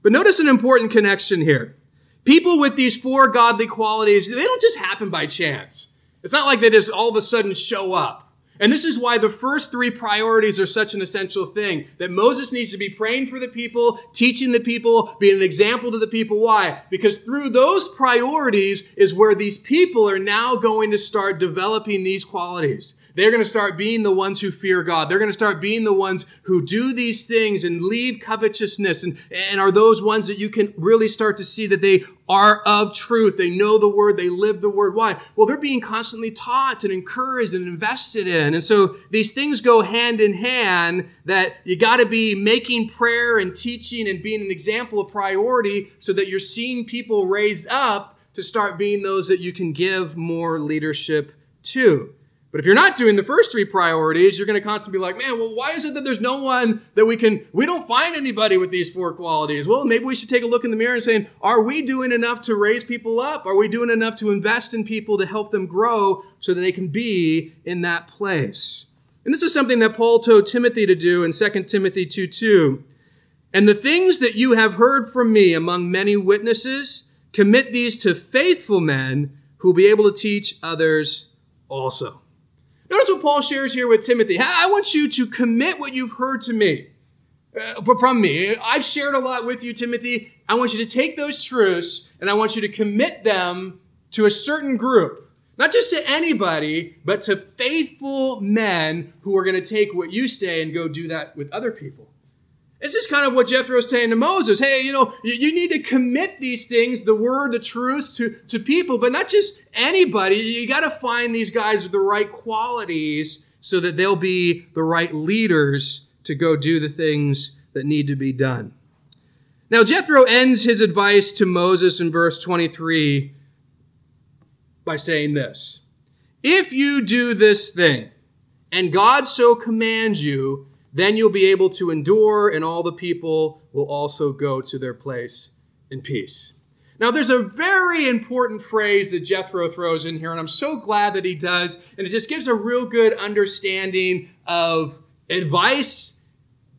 But notice an important connection here. People with these four godly qualities, they don't just happen by chance. It's not like they just all of a sudden show up. And this is why the first three priorities are such an essential thing that Moses needs to be praying for the people, teaching the people, being an example to the people. Why? Because through those priorities is where these people are now going to start developing these qualities. They're going to start being the ones who fear God. They're going to start being the ones who do these things and leave covetousness and, and are those ones that you can really start to see that they are of truth. They know the word. They live the word. Why? Well, they're being constantly taught and encouraged and invested in. And so these things go hand in hand that you got to be making prayer and teaching and being an example of priority so that you're seeing people raised up to start being those that you can give more leadership to. But if you're not doing the first three priorities, you're going to constantly be like, man, well, why is it that there's no one that we can, we don't find anybody with these four qualities? Well, maybe we should take a look in the mirror and saying, are we doing enough to raise people up? Are we doing enough to invest in people to help them grow so that they can be in that place? And this is something that Paul told Timothy to do in 2 Timothy 2 2. And the things that you have heard from me among many witnesses, commit these to faithful men who will be able to teach others also. Notice what Paul shares here with Timothy. I want you to commit what you've heard to me, uh, from me. I've shared a lot with you, Timothy. I want you to take those truths and I want you to commit them to a certain group. Not just to anybody, but to faithful men who are going to take what you say and go do that with other people. This is kind of what Jethro is saying to Moses. Hey, you know, you, need to commit these things, the word, the truth, to, to people, but not just anybody. You got to find these guys with the right qualities so that they'll be the right leaders to go do the things that need to be done. Now, Jethro ends his advice to Moses in verse 23 by saying this If you do this thing, and God so commands you, then you'll be able to endure, and all the people will also go to their place in peace. Now, there's a very important phrase that Jethro throws in here, and I'm so glad that he does. And it just gives a real good understanding of advice,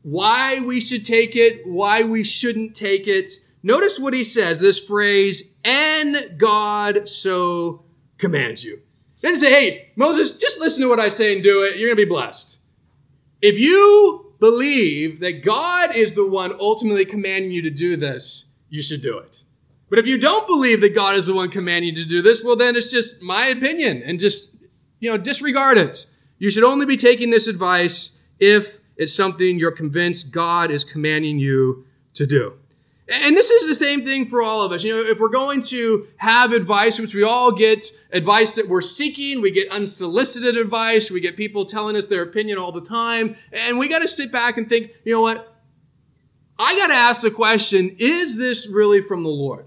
why we should take it, why we shouldn't take it. Notice what he says this phrase, and God so commands you. He doesn't say, hey, Moses, just listen to what I say and do it. You're going to be blessed. If you believe that God is the one ultimately commanding you to do this, you should do it. But if you don't believe that God is the one commanding you to do this, well, then it's just my opinion and just, you know, disregard it. You should only be taking this advice if it's something you're convinced God is commanding you to do. And this is the same thing for all of us. You know, if we're going to have advice, which we all get advice that we're seeking, we get unsolicited advice, we get people telling us their opinion all the time, and we got to sit back and think, you know what? I got to ask the question is this really from the Lord?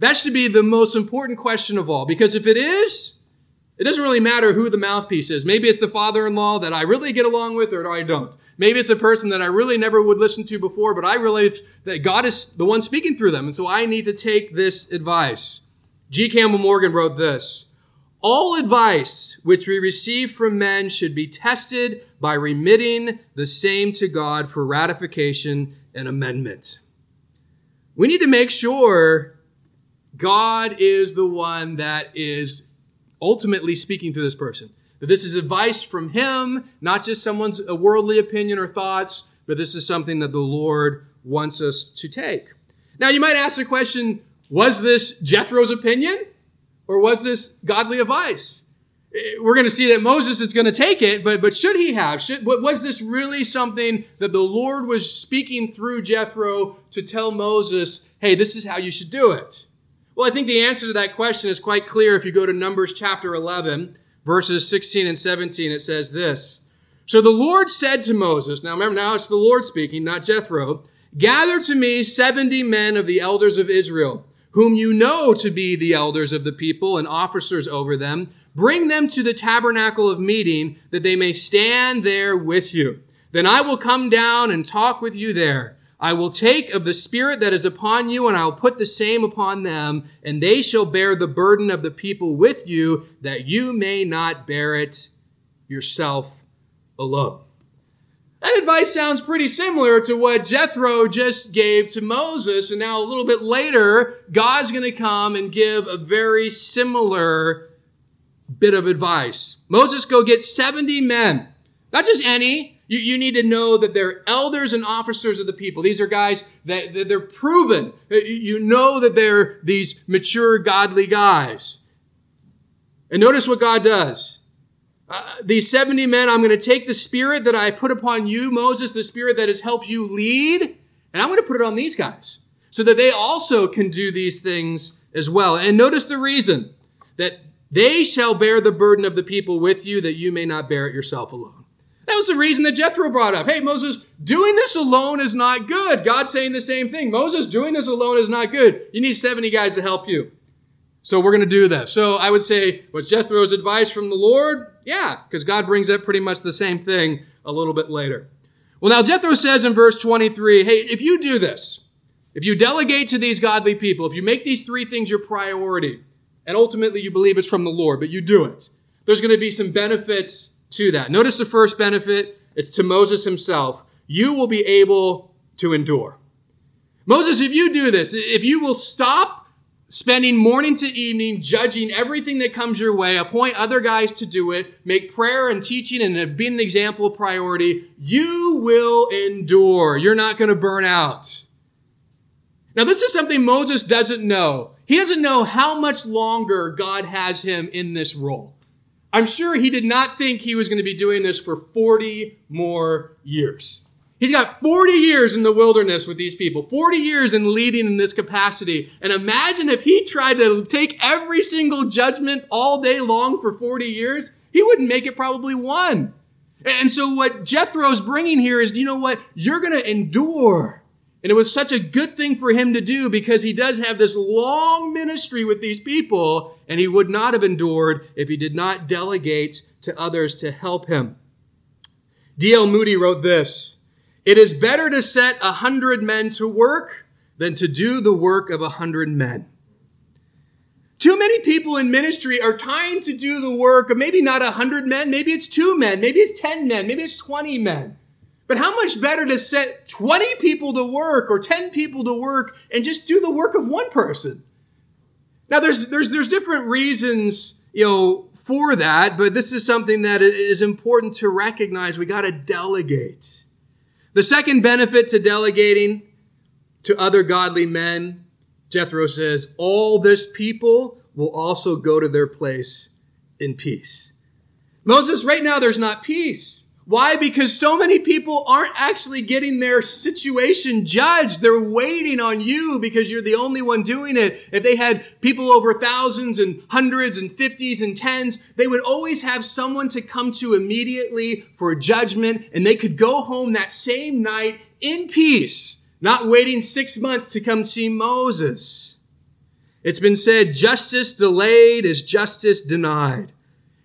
That should be the most important question of all, because if it is, it doesn't really matter who the mouthpiece is. Maybe it's the father in law that I really get along with or I don't. Maybe it's a person that I really never would listen to before, but I realize that God is the one speaking through them. And so I need to take this advice. G. Campbell Morgan wrote this All advice which we receive from men should be tested by remitting the same to God for ratification and amendment. We need to make sure God is the one that is ultimately speaking to this person. That this is advice from Him, not just someone's worldly opinion or thoughts, but this is something that the Lord wants us to take. Now, you might ask the question was this Jethro's opinion or was this godly advice? We're going to see that Moses is going to take it, but, but should he have? Should, was this really something that the Lord was speaking through Jethro to tell Moses, hey, this is how you should do it? Well, I think the answer to that question is quite clear if you go to Numbers chapter 11, verses 16 and 17. It says this So the Lord said to Moses, now remember, now it's the Lord speaking, not Jethro, gather to me 70 men of the elders of Israel, whom you know to be the elders of the people and officers over them. Bring them to the tabernacle of meeting, that they may stand there with you. Then I will come down and talk with you there. I will take of the Spirit that is upon you, and I will put the same upon them, and they shall bear the burden of the people with you, that you may not bear it yourself alone. That advice sounds pretty similar to what Jethro just gave to Moses. And now, a little bit later, God's going to come and give a very similar bit of advice. Moses, go get 70 men, not just any, you, you need to know that they're elders and officers of the people. These are guys that, that they're proven. You know that they're these mature, godly guys. And notice what God does. Uh, these 70 men, I'm going to take the spirit that I put upon you, Moses, the spirit that has helped you lead, and I'm going to put it on these guys so that they also can do these things as well. And notice the reason that they shall bear the burden of the people with you, that you may not bear it yourself alone. That was the reason that Jethro brought up. Hey, Moses, doing this alone is not good. God's saying the same thing. Moses, doing this alone is not good. You need 70 guys to help you. So we're going to do this. So I would say, was Jethro's advice from the Lord? Yeah, because God brings up pretty much the same thing a little bit later. Well, now Jethro says in verse 23 hey, if you do this, if you delegate to these godly people, if you make these three things your priority, and ultimately you believe it's from the Lord, but you do it, there's going to be some benefits to that. Notice the first benefit it's to Moses himself. You will be able to endure. Moses, if you do this, if you will stop spending morning to evening judging everything that comes your way, appoint other guys to do it, make prayer and teaching and being an example of priority, you will endure. You're not going to burn out. Now, this is something Moses doesn't know. He doesn't know how much longer God has him in this role. I'm sure he did not think he was going to be doing this for 40 more years. He's got 40 years in the wilderness with these people, 40 years in leading in this capacity. And imagine if he tried to take every single judgment all day long for 40 years, he wouldn't make it probably one. And so what Jethro's bringing here is, you know what? You're going to endure and it was such a good thing for him to do because he does have this long ministry with these people, and he would not have endured if he did not delegate to others to help him. D.L. Moody wrote this It is better to set a hundred men to work than to do the work of a hundred men. Too many people in ministry are trying to do the work of maybe not a hundred men, maybe it's two men, maybe it's 10 men, maybe it's 20 men. But how much better to set 20 people to work or 10 people to work and just do the work of one person? Now there's there's there's different reasons, you know, for that, but this is something that is important to recognize. We got to delegate. The second benefit to delegating to other godly men, Jethro says, all this people will also go to their place in peace. Moses, right now there's not peace. Why? Because so many people aren't actually getting their situation judged. They're waiting on you because you're the only one doing it. If they had people over thousands and hundreds and fifties and tens, they would always have someone to come to immediately for judgment and they could go home that same night in peace, not waiting six months to come see Moses. It's been said, justice delayed is justice denied.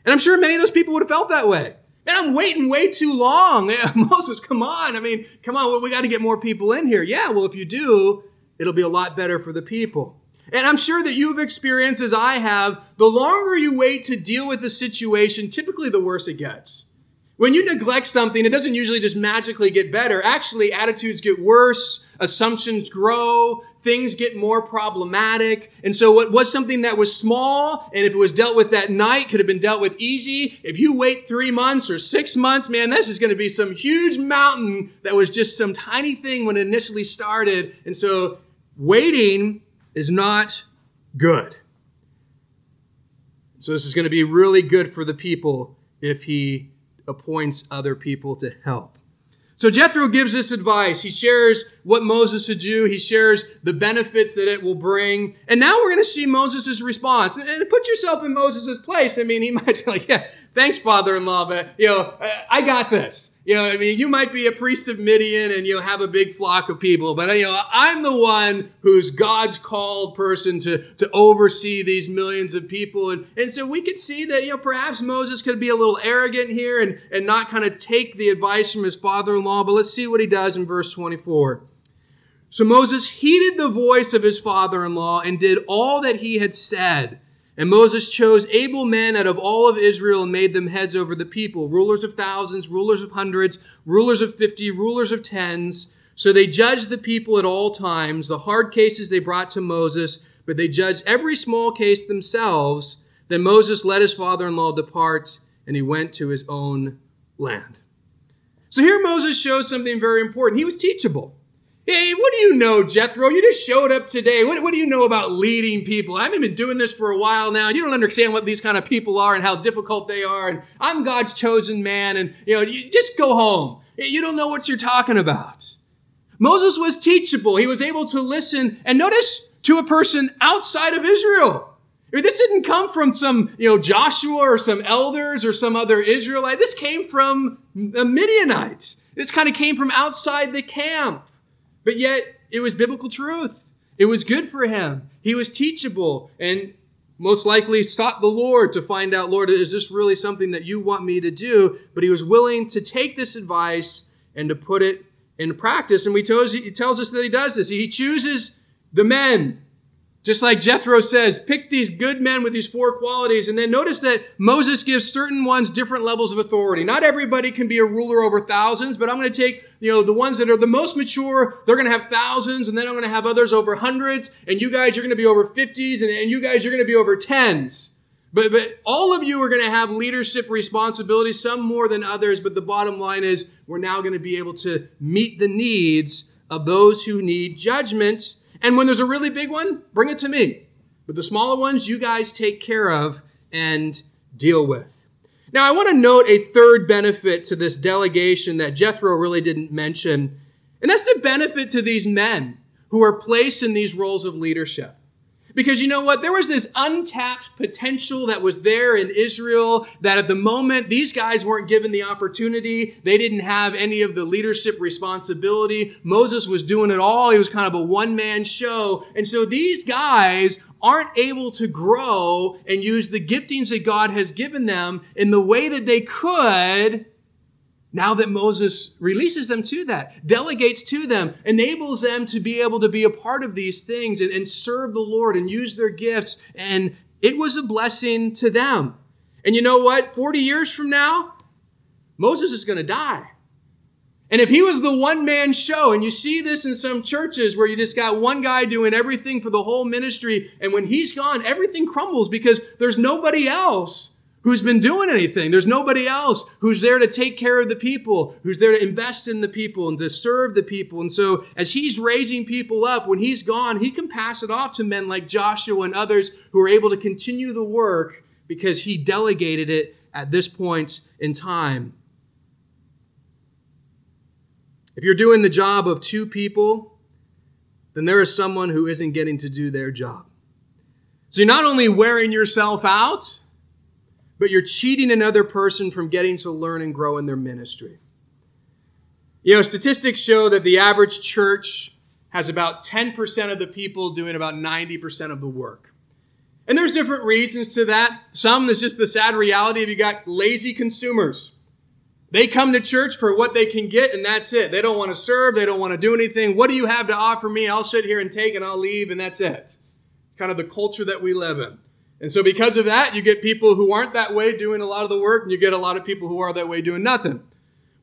And I'm sure many of those people would have felt that way. Man, I'm waiting way too long. Moses, come on. I mean, come on. We got to get more people in here. Yeah, well, if you do, it'll be a lot better for the people. And I'm sure that you've experienced, as I have, the longer you wait to deal with the situation, typically the worse it gets. When you neglect something, it doesn't usually just magically get better. Actually, attitudes get worse, assumptions grow, things get more problematic. And so, what was something that was small, and if it was dealt with that night, could have been dealt with easy. If you wait three months or six months, man, this is going to be some huge mountain that was just some tiny thing when it initially started. And so, waiting is not good. So, this is going to be really good for the people if he appoints other people to help. So Jethro gives this advice. He shares what Moses should do. He shares the benefits that it will bring. And now we're going to see Moses' response. And put yourself in Moses' place. I mean, he might be like, yeah, thanks, father-in-law, but, you know, I got this. You know, I mean, you might be a priest of Midian and you have a big flock of people, but you know, I'm the one who's God's called person to, to oversee these millions of people. And, and so we could see that, you know, perhaps Moses could be a little arrogant here and, and not kind of take the advice from his father-in-law, but let's see what he does in verse 24. So Moses heeded the voice of his father-in-law and did all that he had said. And Moses chose able men out of all of Israel and made them heads over the people, rulers of thousands, rulers of hundreds, rulers of fifty, rulers of tens. So they judged the people at all times. The hard cases they brought to Moses, but they judged every small case themselves. Then Moses let his father in law depart, and he went to his own land. So here Moses shows something very important. He was teachable. Hey, what do you know, Jethro? You just showed up today. What, what do you know about leading people? I've been doing this for a while now. You don't understand what these kind of people are and how difficult they are. And I'm God's chosen man. And, you know, you just go home. You don't know what you're talking about. Moses was teachable. He was able to listen and notice to a person outside of Israel. I mean, this didn't come from some, you know, Joshua or some elders or some other Israelite. This came from the Midianites. This kind of came from outside the camp. But yet, it was biblical truth. It was good for him. He was teachable and most likely sought the Lord to find out, Lord, is this really something that you want me to do? But he was willing to take this advice and to put it in practice. And we tells, he tells us that he does this. He chooses the men just like Jethro says, pick these good men with these four qualities. And then notice that Moses gives certain ones different levels of authority. Not everybody can be a ruler over thousands, but I'm going to take, you know, the ones that are the most mature, they're going to have thousands, and then I'm going to have others over hundreds, and you guys you're going to be over 50s, and, and you guys you're going to be over tens. But, but all of you are going to have leadership responsibilities, some more than others, but the bottom line is we're now going to be able to meet the needs of those who need judgment and when there's a really big one, bring it to me. But the smaller ones, you guys take care of and deal with. Now, I want to note a third benefit to this delegation that Jethro really didn't mention, and that's the benefit to these men who are placed in these roles of leadership. Because you know what? There was this untapped potential that was there in Israel that at the moment these guys weren't given the opportunity. They didn't have any of the leadership responsibility. Moses was doing it all. He was kind of a one man show. And so these guys aren't able to grow and use the giftings that God has given them in the way that they could now that Moses releases them to that, delegates to them, enables them to be able to be a part of these things and, and serve the Lord and use their gifts. And it was a blessing to them. And you know what? 40 years from now, Moses is going to die. And if he was the one man show, and you see this in some churches where you just got one guy doing everything for the whole ministry, and when he's gone, everything crumbles because there's nobody else who's been doing anything. There's nobody else who's there to take care of the people, who's there to invest in the people and to serve the people. And so, as he's raising people up, when he's gone, he can pass it off to men like Joshua and others who are able to continue the work because he delegated it at this point in time. If you're doing the job of two people, then there is someone who isn't getting to do their job. So you're not only wearing yourself out, but you're cheating another person from getting to learn and grow in their ministry. You know, statistics show that the average church has about 10% of the people doing about 90% of the work. And there's different reasons to that. Some, is just the sad reality of you got lazy consumers. They come to church for what they can get, and that's it. They don't want to serve, they don't want to do anything. What do you have to offer me? I'll sit here and take, and I'll leave, and that's it. It's kind of the culture that we live in. And so, because of that, you get people who aren't that way doing a lot of the work, and you get a lot of people who are that way doing nothing.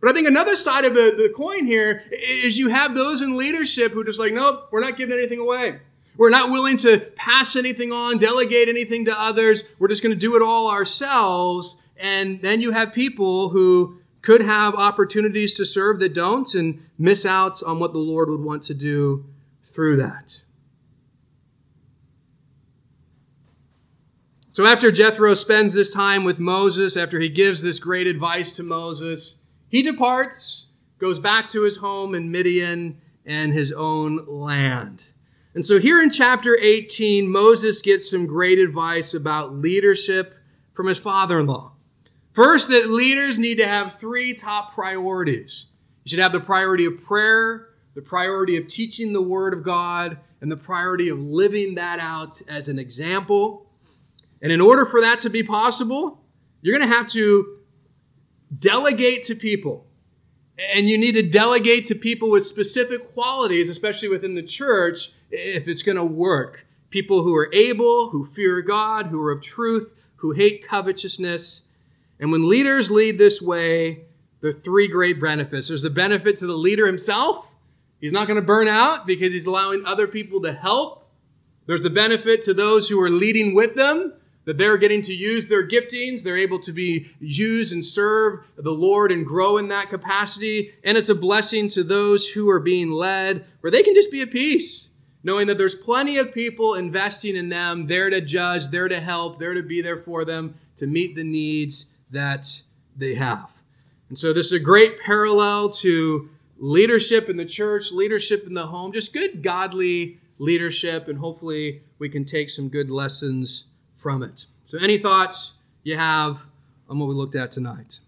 But I think another side of the, the coin here is you have those in leadership who just like, nope, we're not giving anything away. We're not willing to pass anything on, delegate anything to others. We're just going to do it all ourselves. And then you have people who could have opportunities to serve that don't and miss out on what the Lord would want to do through that. So after Jethro spends this time with Moses, after he gives this great advice to Moses, he departs, goes back to his home in Midian and his own land. And so here in chapter 18, Moses gets some great advice about leadership from his father in law. First, that leaders need to have three top priorities. You should have the priority of prayer, the priority of teaching the Word of God, and the priority of living that out as an example. And in order for that to be possible, you're going to have to delegate to people. And you need to delegate to people with specific qualities, especially within the church, if it's going to work. People who are able, who fear God, who are of truth, who hate covetousness. And when leaders lead this way, there are three great benefits. There's the benefit to the leader himself. He's not going to burn out because he's allowing other people to help. There's the benefit to those who are leading with them that they're getting to use their giftings. They're able to be used and serve the Lord and grow in that capacity. And it's a blessing to those who are being led where they can just be at peace, knowing that there's plenty of people investing in them, there to judge, there to help, there to be there for them to meet the needs that they have. And so this is a great parallel to leadership in the church, leadership in the home, just good godly leadership. And hopefully we can take some good lessons from it. So, any thoughts you have on what we looked at tonight?